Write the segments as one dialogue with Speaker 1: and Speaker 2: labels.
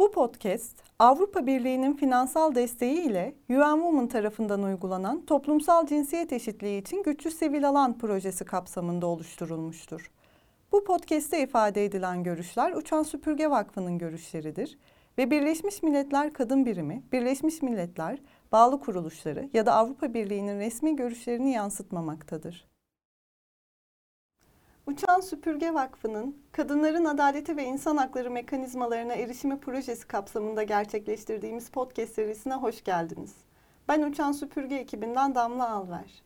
Speaker 1: Bu podcast Avrupa Birliği'nin finansal desteği ile UN Women tarafından uygulanan toplumsal cinsiyet eşitliği için güçlü sivil alan projesi kapsamında oluşturulmuştur. Bu podcast'te ifade edilen görüşler Uçan Süpürge Vakfı'nın görüşleridir ve Birleşmiş Milletler Kadın Birimi, Birleşmiş Milletler, bağlı kuruluşları ya da Avrupa Birliği'nin resmi görüşlerini yansıtmamaktadır. Uçan Süpürge Vakfı'nın kadınların adaleti ve insan hakları mekanizmalarına erişimi projesi kapsamında gerçekleştirdiğimiz podcast serisine hoş geldiniz. Ben Uçan Süpürge ekibinden Damla Alver.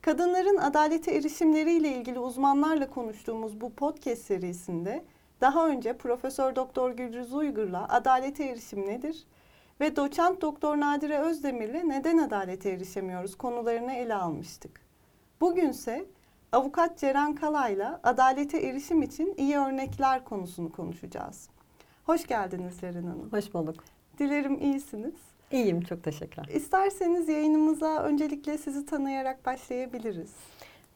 Speaker 1: Kadınların adalete erişimleriyle ilgili uzmanlarla konuştuğumuz bu podcast serisinde daha önce Profesör Doktor Gülrüz Uygur'la adalete erişim nedir ve Doçent Doktor Nadire Özdemir'le neden adalete erişemiyoruz konularını ele almıştık. Bugünse Avukat Ceren Kalay'la adalete erişim için iyi örnekler konusunu konuşacağız. Hoş geldiniz Ceren Hanım.
Speaker 2: Hoş bulduk.
Speaker 1: Dilerim iyisiniz.
Speaker 2: İyiyim, çok teşekkürler.
Speaker 1: İsterseniz yayınımıza öncelikle sizi tanıyarak başlayabiliriz.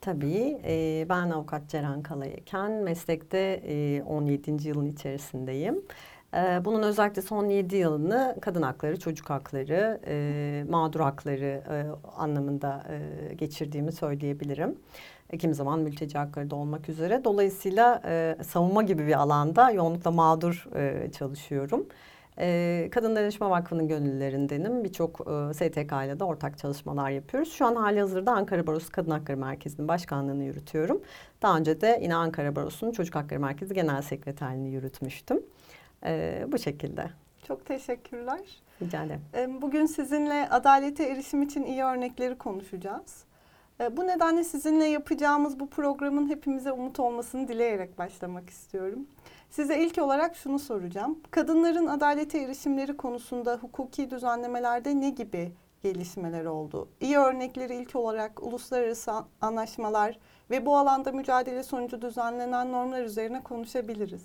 Speaker 2: Tabii, e, ben avukat Ceren Kalay'ken meslekte e, 17. yılın içerisindeyim. E, bunun özellikle son 7 yılını kadın hakları, çocuk hakları, e, mağdur hakları e, anlamında e, geçirdiğimi söyleyebilirim. E, kimi zaman mülteci hakları da olmak üzere. Dolayısıyla e, savunma gibi bir alanda yoğunlukla mağdur e, çalışıyorum. E, Kadın Dayanışma Vakfı'nın gönüllülerindenim. Birçok e, STK ile de ortak çalışmalar yapıyoruz. Şu an hali hazırda Ankara Barosu Kadın Hakları Merkezi'nin başkanlığını yürütüyorum. Daha önce de yine Ankara Barosu'nun Çocuk Hakları Merkezi Genel Sekreterliğini yürütmüştüm. E, bu şekilde.
Speaker 1: Çok teşekkürler.
Speaker 2: Rica ederim.
Speaker 1: Bugün sizinle adalete erişim için iyi örnekleri konuşacağız. E, bu nedenle sizinle yapacağımız bu programın hepimize umut olmasını dileyerek başlamak istiyorum. Size ilk olarak şunu soracağım. Kadınların adalete erişimleri konusunda hukuki düzenlemelerde ne gibi gelişmeler oldu? İyi örnekleri ilk olarak uluslararası anlaşmalar ve bu alanda mücadele sonucu düzenlenen normlar üzerine konuşabiliriz.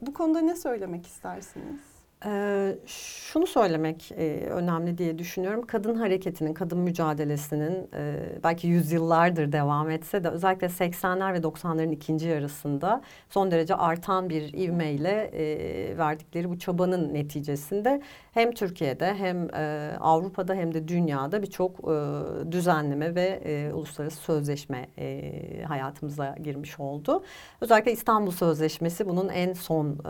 Speaker 1: Bu konuda ne söylemek istersiniz?
Speaker 2: Ee, şunu söylemek e, önemli diye düşünüyorum. Kadın hareketinin, kadın mücadelesinin e, belki yüzyıllardır devam etse de özellikle 80'ler ve 90'ların ikinci yarısında son derece artan bir ivmeyle e, verdikleri bu çabanın neticesinde hem Türkiye'de hem e, Avrupa'da hem de dünyada birçok e, düzenleme ve e, uluslararası sözleşme e, hayatımıza girmiş oldu. Özellikle İstanbul Sözleşmesi bunun en son e,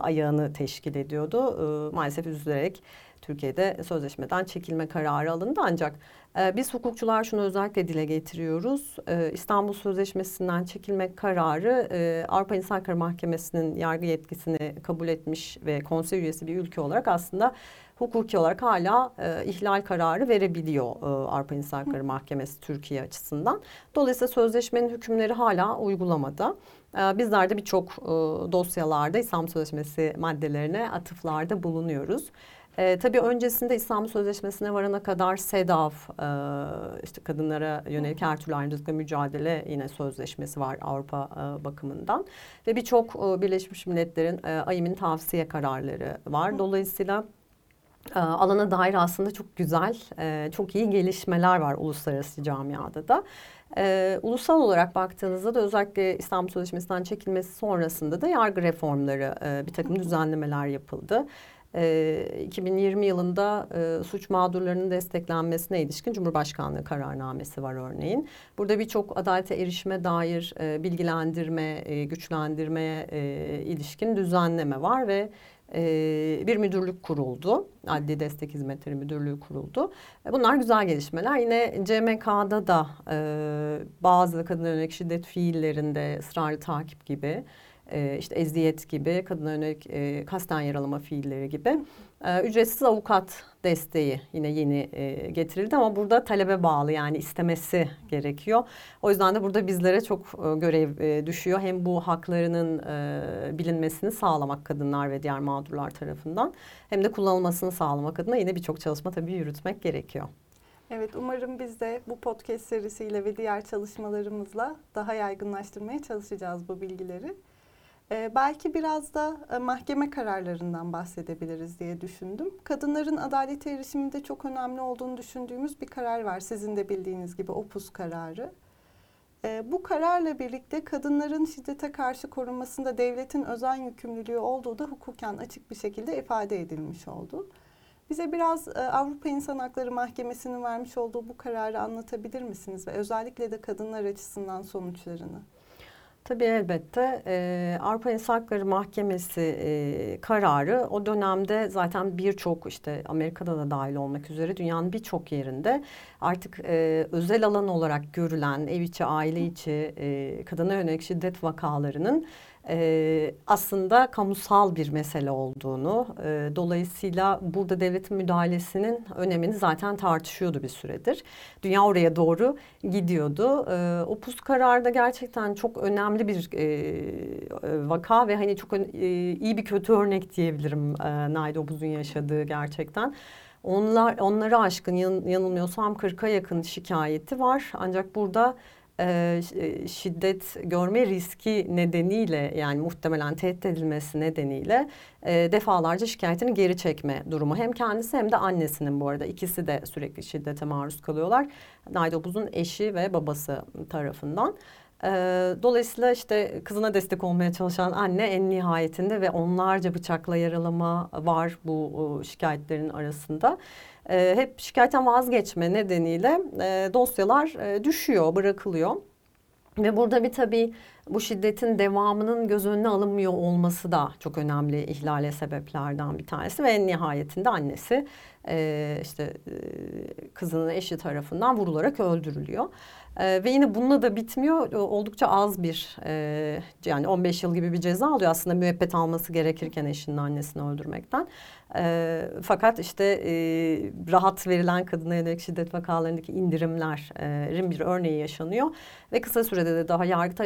Speaker 2: ayağını teşkil ediyordu oldu. E, maalesef üzülerek Türkiye'de sözleşmeden çekilme kararı alındı ancak e, biz hukukçular şunu özellikle dile getiriyoruz. E, İstanbul Sözleşmesi'nden çekilme kararı e, Avrupa İnsan Hakları Mahkemesi'nin yargı yetkisini kabul etmiş ve konsey üyesi bir ülke olarak aslında hukuki olarak hala e, ihlal kararı verebiliyor e, Avrupa İnsan Hakları Mahkemesi Türkiye açısından. Dolayısıyla sözleşmenin hükümleri hala uygulamada. E, bizler de birçok e, dosyalarda İslam Sözleşmesi maddelerine atıflarda bulunuyoruz. E, tabii öncesinde İslam Sözleşmesi'ne varana kadar SEDAV, e, işte kadınlara yönelik her türlü ayrımcılıkla mücadele yine sözleşmesi var Avrupa e, bakımından. Ve birçok e, Birleşmiş Milletler'in e, AYİM'in tavsiye kararları var. Dolayısıyla e, alana dair aslında çok güzel, e, çok iyi gelişmeler var uluslararası camiada da. E, ulusal olarak baktığınızda da özellikle İstanbul Sözleşmesi'nden çekilmesi sonrasında da yargı reformları, e, bir takım düzenlemeler yapıldı. E, 2020 yılında e, suç mağdurlarının desteklenmesine ilişkin Cumhurbaşkanlığı kararnamesi var örneğin. Burada birçok adalete erişime dair e, bilgilendirme, e, güçlendirmeye e, ilişkin düzenleme var ve e, bir müdürlük kuruldu. Adli Destek Hizmetleri Müdürlüğü kuruldu. E, bunlar güzel gelişmeler. Yine CMK'da da e, bazı kadın yönelik şiddet fiillerinde ısrarlı takip gibi e, işte eziyet gibi, kadına yönelik e, kasten yaralama fiilleri gibi e, ücretsiz avukat desteği yine yeni e, getirildi ama burada talebe bağlı yani istemesi gerekiyor. O yüzden de burada bizlere çok e, görev e, düşüyor. Hem bu haklarının e, bilinmesini sağlamak kadınlar ve diğer mağdurlar tarafından hem de kullanılmasını sağlamak adına yine birçok çalışma tabii yürütmek gerekiyor.
Speaker 1: Evet umarım biz de bu podcast serisiyle ve diğer çalışmalarımızla daha yaygınlaştırmaya çalışacağız bu bilgileri. Ee, belki biraz da e, mahkeme kararlarından bahsedebiliriz diye düşündüm. Kadınların adalete erişiminde çok önemli olduğunu düşündüğümüz bir karar var. Sizin de bildiğiniz gibi Opus kararı. E, bu kararla birlikte kadınların şiddete karşı korunmasında devletin özen yükümlülüğü olduğu da hukuken açık bir şekilde ifade edilmiş oldu. Bize biraz e, Avrupa İnsan Hakları Mahkemesi'nin vermiş olduğu bu kararı anlatabilir misiniz ve özellikle de kadınlar açısından sonuçlarını?
Speaker 2: Tabii elbette. E, Avrupa İnsan Hakları Mahkemesi e, kararı o dönemde zaten birçok işte Amerika'da da dahil olmak üzere dünyanın birçok yerinde artık e, özel alan olarak görülen ev içi, aile içi e, kadına yönelik şiddet vakalarının e, aslında kamusal bir mesele olduğunu, e, dolayısıyla burada devletin müdahalesinin önemini zaten tartışıyordu bir süredir. Dünya oraya doğru gidiyordu. E, o pus kararda gerçekten çok önemli bir e, vaka ve hani çok e, iyi bir kötü örnek diyebilirim e, Naide Obuz'un yaşadığı gerçekten. Onlar onları aşkın yan, yanılmıyorsam 40'a yakın şikayeti var. Ancak burada şiddet görme riski nedeniyle yani muhtemelen tehdit edilmesi nedeniyle defalarca şikayetini geri çekme durumu. Hem kendisi hem de annesinin bu arada ikisi de sürekli şiddete maruz kalıyorlar. Naydobuz'un eşi ve babası tarafından. Dolayısıyla işte kızına destek olmaya çalışan anne en nihayetinde ve onlarca bıçakla yaralama var bu şikayetlerin arasında e, hep şikayetten vazgeçme nedeniyle e, dosyalar e, düşüyor, bırakılıyor. Ve burada bir tabii bu şiddetin devamının göz önüne alınmıyor olması da çok önemli ihlale sebeplerden bir tanesi ve en nihayetinde annesi e, işte e, kızının eşi tarafından vurularak öldürülüyor. E, ve yine bununla da bitmiyor. Oldukça az bir e, yani 15 yıl gibi bir ceza alıyor aslında müebbet alması gerekirken eşinin annesini öldürmekten. E, fakat işte e, rahat verilen kadına yönelik şiddet vakalarındaki indirimlerin bir örneği yaşanıyor. Ve kısa sürede de daha yargıta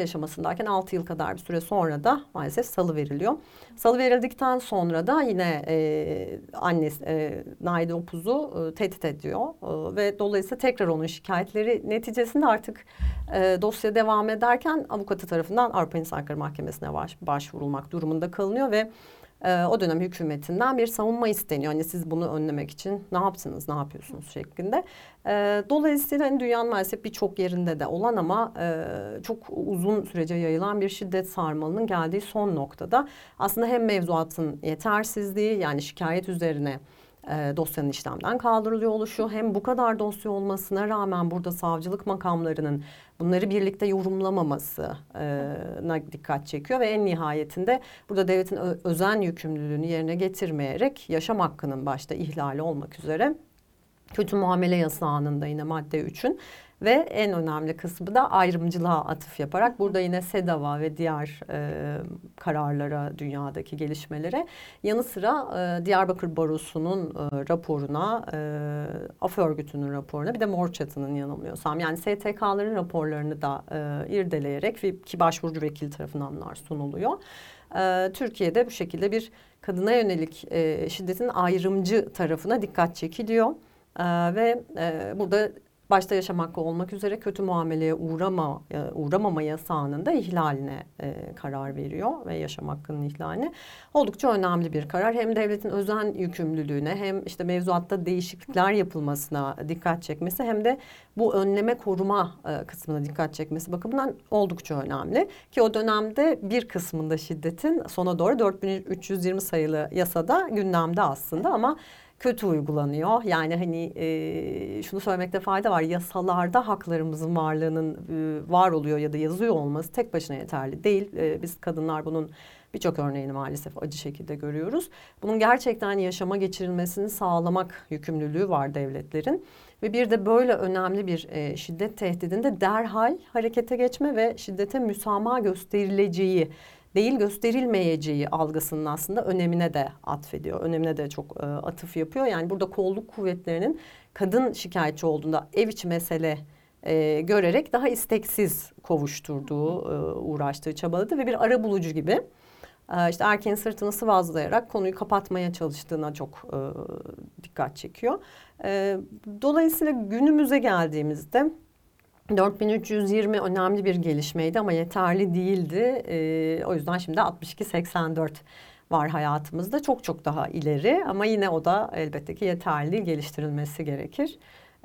Speaker 2: yaşamasındayken 6 yıl kadar bir süre sonra da maalesef salı veriliyor. Salı verildikten sonra da yine e, annesi e, Naide Opuz'u e, tehdit ediyor. E, ve dolayısıyla tekrar onun şikayetleri neticesinde artık e, dosya devam ederken avukatı tarafından Avrupa İnsan Hakları Mahkemesi'ne baş, başvurulmak durumunda kalınıyor ve e, o dönem hükümetinden bir savunma isteniyor. Hani siz bunu önlemek için ne yaptınız, ne yapıyorsunuz şeklinde. E, dolayısıyla hani dünyanın maalesef birçok yerinde de olan ama e, çok uzun sürece yayılan bir şiddet sarmalının geldiği son noktada aslında hem mevzuatın yetersizliği yani şikayet üzerine e, dosyanın işlemden kaldırılıyor oluşu hem bu kadar dosya olmasına rağmen burada savcılık makamlarının bunları birlikte yorumlamamasına dikkat çekiyor ve en nihayetinde burada devletin özen yükümlülüğünü yerine getirmeyerek yaşam hakkının başta ihlali olmak üzere kötü muamele yasağının da yine madde 3'ün ve en önemli kısmı da ayrımcılığa atıf yaparak burada yine SEDAV'a ve diğer e, kararlara, dünyadaki gelişmelere yanı sıra e, Diyarbakır Barosu'nun e, raporuna, e, AF örgütünün raporuna bir de Mor yanılmıyorsam yani STK'ların raporlarını da e, irdeleyerek ve ki başvurucu vekil tarafından bunlar sunuluyor. E, Türkiye'de bu şekilde bir kadına yönelik e, şiddetin ayrımcı tarafına dikkat çekiliyor. Ee, ve e, burada başta yaşam hakkı olmak üzere kötü muameleye uğrama e, uğramama yasağının da ihlaline e, karar veriyor ve yaşam hakkının ihlaline. Oldukça önemli bir karar. Hem devletin özen yükümlülüğüne hem işte mevzuatta değişiklikler yapılmasına dikkat çekmesi hem de bu önleme koruma e, kısmına dikkat çekmesi bakımından oldukça önemli. Ki o dönemde bir kısmında şiddetin sona doğru 4320 sayılı yasada gündemde aslında ama kötü uygulanıyor. Yani hani e, şunu söylemekte fayda var. Yasalarda haklarımızın varlığının e, var oluyor ya da yazıyor olması tek başına yeterli değil. E, biz kadınlar bunun birçok örneğini maalesef acı şekilde görüyoruz. Bunun gerçekten yaşama geçirilmesini sağlamak yükümlülüğü var devletlerin. Ve bir de böyle önemli bir e, şiddet tehdidinde derhal harekete geçme ve şiddete müsamaha gösterileceği değil gösterilmeyeceği algısının aslında önemine de atfediyor. Önemine de çok e, atıf yapıyor. Yani burada kolluk kuvvetlerinin kadın şikayetçi olduğunda ev içi mesele e, görerek daha isteksiz kovuşturduğu, e, uğraştığı, çabaladı ve bir ara bulucu gibi e, işte erkeğin sırtını sıvazlayarak konuyu kapatmaya çalıştığına çok e, dikkat çekiyor. E, dolayısıyla günümüze geldiğimizde 4320 önemli bir gelişmeydi ama yeterli değildi. Ee, o yüzden şimdi 62-84 var hayatımızda. Çok çok daha ileri ama yine o da elbette ki yeterli geliştirilmesi gerekir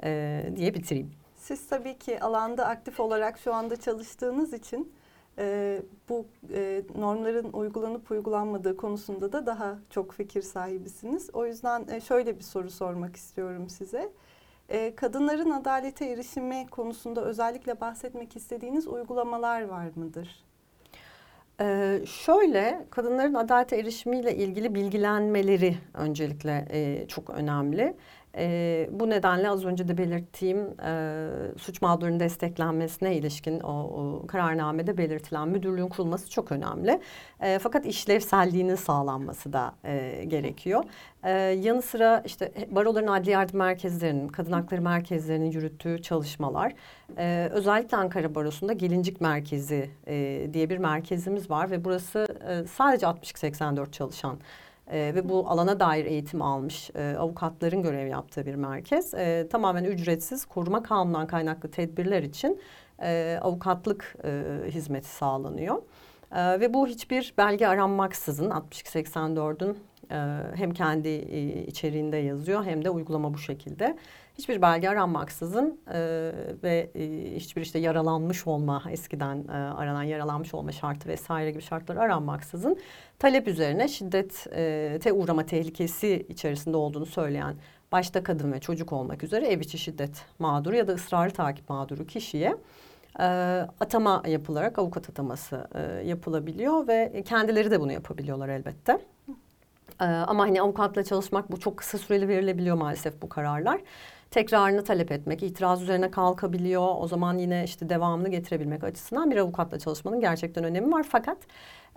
Speaker 2: ee, diye bitireyim.
Speaker 1: Siz tabii ki alanda aktif olarak şu anda çalıştığınız için e, bu e, normların uygulanıp uygulanmadığı konusunda da daha çok fikir sahibisiniz. O yüzden e, şöyle bir soru sormak istiyorum size. E, kadınların adalete erişimi konusunda özellikle bahsetmek istediğiniz uygulamalar var mıdır?
Speaker 2: Ee, şöyle kadınların adalete erişimiyle ilgili bilgilenmeleri öncelikle e, çok önemli. E, bu nedenle az önce de belirttiğim e, suç mağdurunun desteklenmesine ilişkin o, o kararnamede belirtilen müdürlüğün kurulması çok önemli. E, fakat işlevselliğinin sağlanması da e, gerekiyor. E, yanı sıra işte baroların adli yardım merkezlerinin, kadın hakları merkezlerinin yürüttüğü çalışmalar. E, özellikle Ankara Barosu'nda Gelincik Merkezi e, diye bir merkezimiz var ve burası e, sadece 60-84 çalışan e, ve bu alana dair eğitim almış e, avukatların görev yaptığı bir merkez. E, tamamen ücretsiz koruma kanunundan kaynaklı tedbirler için e, avukatlık e, hizmeti sağlanıyor. E, ve bu hiçbir belge aranmaksızın 6284'ün e, hem kendi e, içeriğinde yazıyor hem de uygulama bu şekilde. Hiçbir belge aranmaksızın e, ve e, hiçbir işte yaralanmış olma eskiden e, aranan yaralanmış olma şartı vesaire gibi şartlar aranmaksızın talep üzerine şiddete uğrama tehlikesi içerisinde olduğunu söyleyen başta kadın ve çocuk olmak üzere ev içi şiddet mağduru ya da ısrarlı takip mağduru kişiye e, atama yapılarak avukat ataması e, yapılabiliyor ve kendileri de bunu yapabiliyorlar elbette. E, ama hani avukatla çalışmak bu çok kısa süreli verilebiliyor maalesef bu kararlar. Tekrarını talep etmek, itiraz üzerine kalkabiliyor. O zaman yine işte devamını getirebilmek açısından bir avukatla çalışmanın gerçekten önemi var. Fakat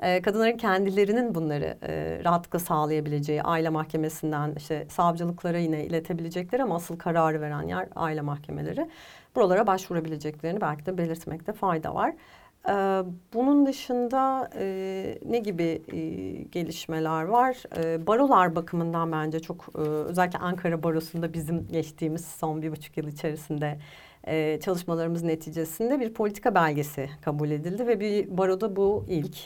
Speaker 2: e, kadınların kendilerinin bunları e, rahatlıkla sağlayabileceği aile mahkemesinden işte savcılıklara yine iletebilecekleri ama asıl kararı veren yer aile mahkemeleri. Buralara başvurabileceklerini belki de belirtmekte fayda var. Ee, bunun dışında e, ne gibi e, gelişmeler var? E, barolar bakımından bence çok e, özellikle Ankara Barosu'nda bizim geçtiğimiz son bir buçuk yıl içerisinde e, çalışmalarımız neticesinde bir politika belgesi kabul edildi ve bir baroda bu ilk.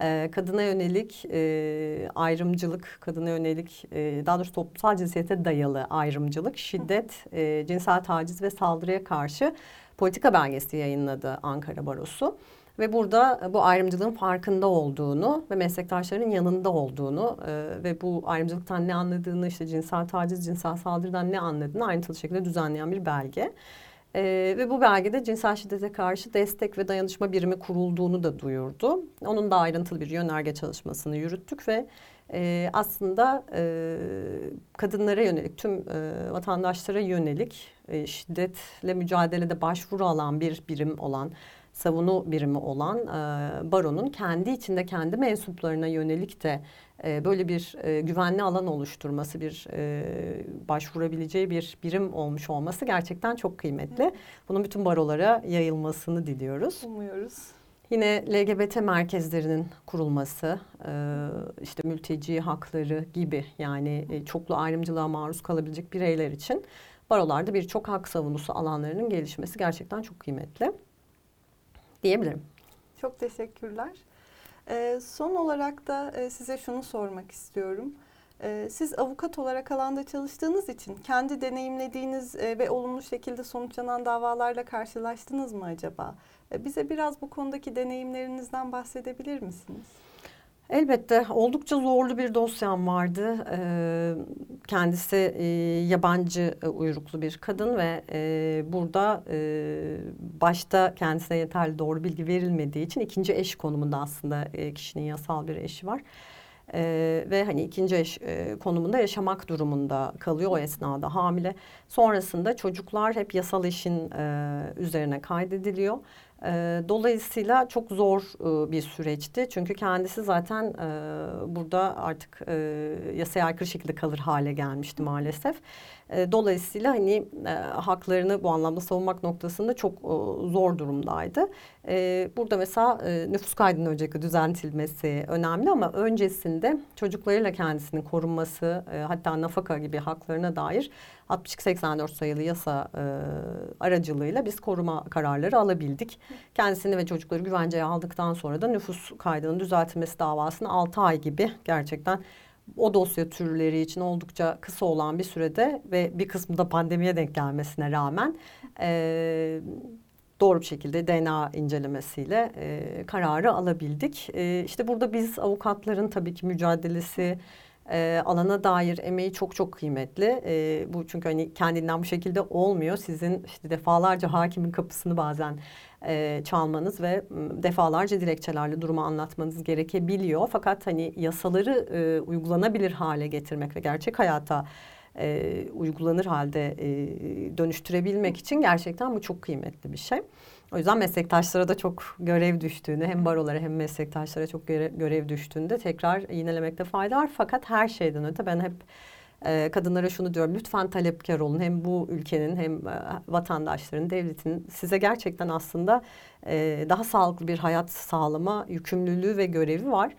Speaker 2: E, kadına yönelik e, ayrımcılık, kadına yönelik e, daha doğrusu toplumsal cinsiyete dayalı ayrımcılık, şiddet, e, cinsel taciz ve saldırıya karşı politika belgesi yayınladı Ankara Barosu. Ve burada e, bu ayrımcılığın farkında olduğunu ve meslektaşlarının yanında olduğunu e, ve bu ayrımcılıktan ne anladığını işte cinsel taciz, cinsel saldırıdan ne anladığını ayrıntılı şekilde düzenleyen bir belge. E, ve bu belgede cinsel şiddete karşı destek ve dayanışma birimi kurulduğunu da duyurdu. Onun da ayrıntılı bir yönerge çalışmasını yürüttük ve e, aslında e, kadınlara yönelik, tüm e, vatandaşlara yönelik e, şiddetle mücadelede başvuru alan bir birim olan savunu birimi olan e, baronun kendi içinde kendi mensuplarına yönelik de e, böyle bir e, güvenli alan oluşturması, bir e, başvurabileceği bir birim olmuş olması gerçekten çok kıymetli. Bunun bütün barolara yayılmasını diliyoruz.
Speaker 1: Umuyoruz.
Speaker 2: Yine LGBT merkezlerinin kurulması, e, işte mülteci hakları gibi yani e, çoklu ayrımcılığa maruz kalabilecek bireyler için barolarda birçok hak savunusu alanlarının gelişmesi gerçekten çok kıymetli diyebilirim.
Speaker 1: Çok teşekkürler. Ee, son olarak da e, size şunu sormak istiyorum. Ee, siz avukat olarak alanda çalıştığınız için kendi deneyimlediğiniz e, ve olumlu şekilde sonuçlanan davalarla karşılaştınız mı acaba? E, bize biraz bu konudaki deneyimlerinizden bahsedebilir misiniz?
Speaker 2: Elbette oldukça zorlu bir dosyam vardı. Ee, kendisi e, yabancı uyruklu bir kadın ve burada başta kendisine yeterli doğru bilgi verilmediği için ikinci eş konumunda aslında kişinin yasal bir eşi var. Ee, ve hani ikinci eş e, konumunda yaşamak durumunda kalıyor o esnada hamile. Sonrasında çocuklar hep yasal eşin e, üzerine kaydediliyor. Dolayısıyla çok zor bir süreçti. Çünkü kendisi zaten burada artık yasaya aykırı şekilde kalır hale gelmişti maalesef. Dolayısıyla hani haklarını bu anlamda savunmak noktasında çok zor durumdaydı. Burada mesela nüfus kaydının öncelikle düzentilmesi önemli ama öncesinde çocuklarıyla kendisinin korunması hatta nafaka gibi haklarına dair 62-84 sayılı yasa e, aracılığıyla biz koruma kararları alabildik. Kendisini ve çocukları güvenceye aldıktan sonra da nüfus kaydının düzeltilmesi davasını 6 ay gibi gerçekten o dosya türleri için oldukça kısa olan bir sürede ve bir kısmı da pandemiye denk gelmesine rağmen e, doğru bir şekilde DNA incelemesiyle e, kararı alabildik. E, işte burada biz avukatların tabii ki mücadelesi e, alana dair emeği çok çok kıymetli. E, bu çünkü hani kendinden bu şekilde olmuyor. Sizin işte defalarca hakimin kapısını bazen e, çalmanız ve defalarca dilekçelerle durumu anlatmanız gerekebiliyor. Fakat hani yasaları e, uygulanabilir hale getirmek ve gerçek hayata e, uygulanır halde e, dönüştürebilmek için gerçekten bu çok kıymetli bir şey. O yüzden meslektaşlara da çok görev düştüğünü hem barolara hem meslektaşlara çok görev, görev düştüğünde tekrar yinelemekte fayda var. Fakat her şeyden öte ben hep e, kadınlara şunu diyorum lütfen talepkar olun hem bu ülkenin hem e, vatandaşların devletin size gerçekten aslında e, daha sağlıklı bir hayat sağlama yükümlülüğü ve görevi var.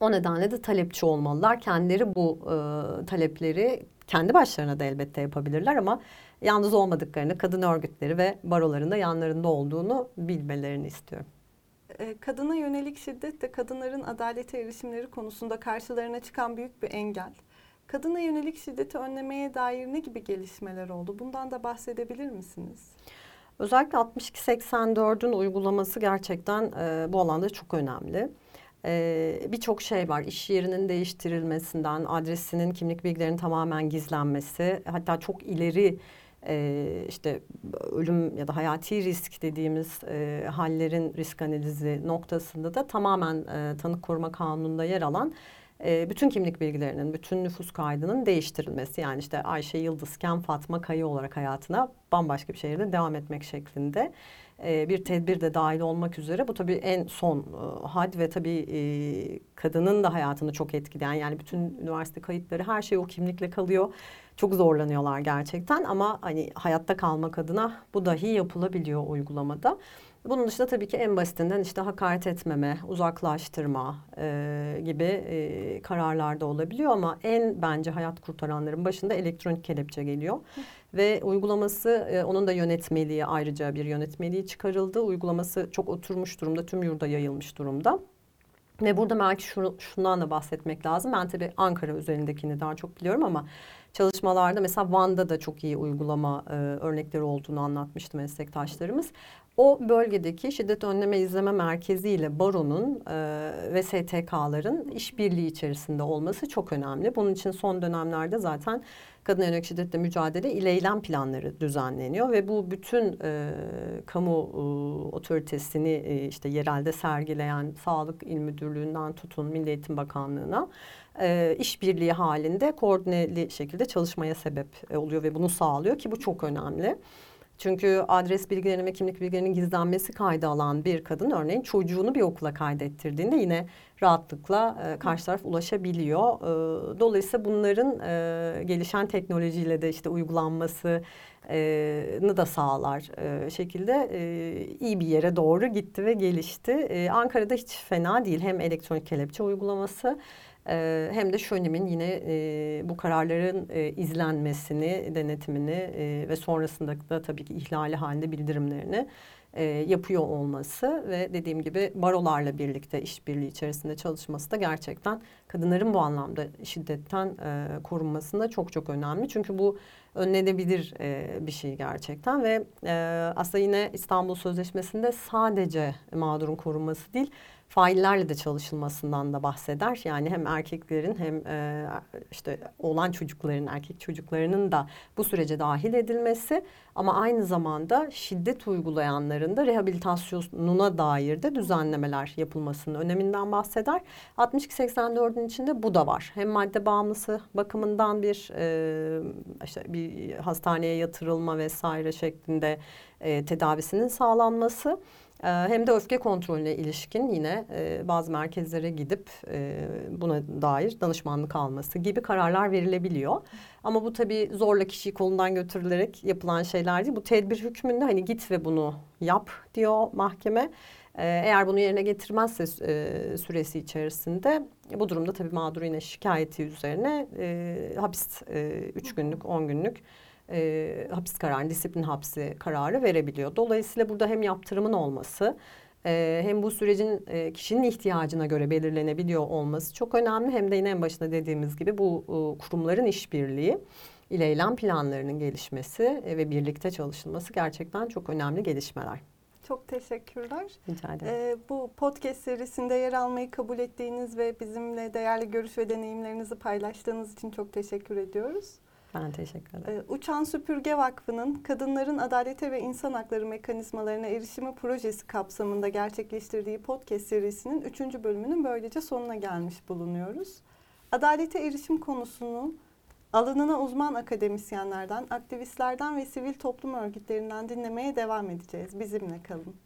Speaker 2: O nedenle de talepçi olmalılar. Kendileri bu e, talepleri kendi başlarına da elbette yapabilirler ama yalnız olmadıklarını, kadın örgütleri ve baroların da yanlarında olduğunu bilmelerini istiyorum.
Speaker 1: E, kadına yönelik şiddet de kadınların adalete erişimleri konusunda karşılarına çıkan büyük bir engel. Kadına yönelik şiddeti önlemeye dair ne gibi gelişmeler oldu? Bundan da bahsedebilir misiniz?
Speaker 2: Özellikle 62-84'ün uygulaması gerçekten e, bu alanda çok önemli. E, Birçok şey var. İş yerinin değiştirilmesinden, adresinin, kimlik bilgilerinin tamamen gizlenmesi, hatta çok ileri e, işte ölüm ya da hayati risk dediğimiz e, hallerin risk analizi noktasında da tamamen e, tanık koruma kanununda yer alan e, bütün kimlik bilgilerinin, bütün nüfus kaydının değiştirilmesi. Yani işte Ayşe Yıldızken Fatma Kayı olarak hayatına bambaşka bir şehirde devam etmek şeklinde e, bir tedbir de dahil olmak üzere. Bu tabii en son e, had ve tabii e, kadının da hayatını çok etkileyen yani bütün üniversite kayıtları her şey o kimlikle kalıyor. Çok zorlanıyorlar gerçekten ama hani hayatta kalmak adına bu dahi yapılabiliyor uygulamada. Bunun dışında tabii ki en basitinden işte hakaret etmeme, uzaklaştırma e, gibi e, kararlar da olabiliyor ama en bence hayat kurtaranların başında elektronik kelepçe geliyor. Ve uygulaması e, onun da yönetmeliği ayrıca bir yönetmeliği çıkarıldı. Uygulaması çok oturmuş durumda, tüm yurda yayılmış durumda. Ve burada belki şu, şundan da bahsetmek lazım. Ben tabii Ankara üzerindekini daha çok biliyorum ama çalışmalarda mesela Van'da da çok iyi uygulama e, örnekleri olduğunu anlatmıştı meslektaşlarımız. O bölgedeki şiddet önleme izleme merkezi ile baronun e, ve STK'ların işbirliği içerisinde olması çok önemli. Bunun için son dönemlerde zaten kadın yönelik şiddetle mücadele ile eylem planları düzenleniyor ve bu bütün e, kamu e, otoritesini e, işte yerelde sergileyen Sağlık İl Müdürlüğü'nden tutun Milli Eğitim Bakanlığı'na e, işbirliği halinde koordineli şekilde çalışmaya sebep e, oluyor ve bunu sağlıyor ki bu çok önemli. Çünkü adres bilgilerinin ve kimlik bilgilerinin gizlenmesi kaydı alan bir kadın örneğin çocuğunu bir okula kaydettirdiğinde yine rahatlıkla e, karşı taraf ulaşabiliyor. E, dolayısıyla bunların e, gelişen teknolojiyle de işte uygulanması da sağlar e, şekilde e, iyi bir yere doğru gitti ve gelişti. E, Ankara'da hiç fena değil hem elektronik kelepçe uygulaması e, hem de Şönem'in yine e, bu kararların e, izlenmesini, denetimini e, ve sonrasında da tabii ki ihlali halinde bildirimlerini e, yapıyor olması ve dediğim gibi barolarla birlikte işbirliği içerisinde çalışması da gerçekten kadınların bu anlamda şiddetten e, korunmasında çok çok önemli. Çünkü bu önlenebilir e, bir şey gerçekten ve e, aslında yine İstanbul Sözleşmesi'nde sadece mağdurun korunması değil faillerle de çalışılmasından da bahseder. Yani hem erkeklerin hem e, işte oğlan çocukların, erkek çocuklarının da bu sürece dahil edilmesi ama aynı zamanda şiddet uygulayanların da rehabilitasyonuna dair de düzenlemeler yapılmasının öneminden bahseder. 62-84'ün içinde bu da var. Hem madde bağımlısı bakımından bir e, işte bir hastaneye yatırılma vesaire şeklinde e, tedavisinin sağlanması ee, hem de öfke kontrolüne ilişkin yine e, bazı merkezlere gidip e, buna dair danışmanlık alması gibi kararlar verilebiliyor. Ama bu tabii zorla kişiyi kolundan götürülerek yapılan şeyler değil. Bu tedbir hükmünde hani git ve bunu yap diyor mahkeme. Ee, eğer bunu yerine getirmezse e, süresi içerisinde bu durumda tabii mağdur yine şikayeti üzerine hapis üç günlük, on günlük e, hapis kararı, disiplin hapsi kararı verebiliyor. Dolayısıyla burada hem yaptırımın olması e, hem bu sürecin e, kişinin ihtiyacına göre belirlenebiliyor olması çok önemli. Hem de yine en başında dediğimiz gibi bu e, kurumların işbirliği ile eylem planlarının gelişmesi e, ve birlikte çalışılması gerçekten çok önemli gelişmeler.
Speaker 1: Çok teşekkürler.
Speaker 2: Rica ederim.
Speaker 1: Ee, bu podcast serisinde yer almayı kabul ettiğiniz ve bizimle değerli görüş ve deneyimlerinizi paylaştığınız için çok teşekkür ediyoruz.
Speaker 2: Ben teşekkür ederim.
Speaker 1: Ee, Uçan Süpürge Vakfı'nın Kadınların Adalete ve İnsan Hakları Mekanizmalarına Erişimi Projesi kapsamında gerçekleştirdiği podcast serisinin üçüncü bölümünün böylece sonuna gelmiş bulunuyoruz. Adalete erişim konusunu alanına uzman akademisyenlerden, aktivistlerden ve sivil toplum örgütlerinden dinlemeye devam edeceğiz. Bizimle kalın.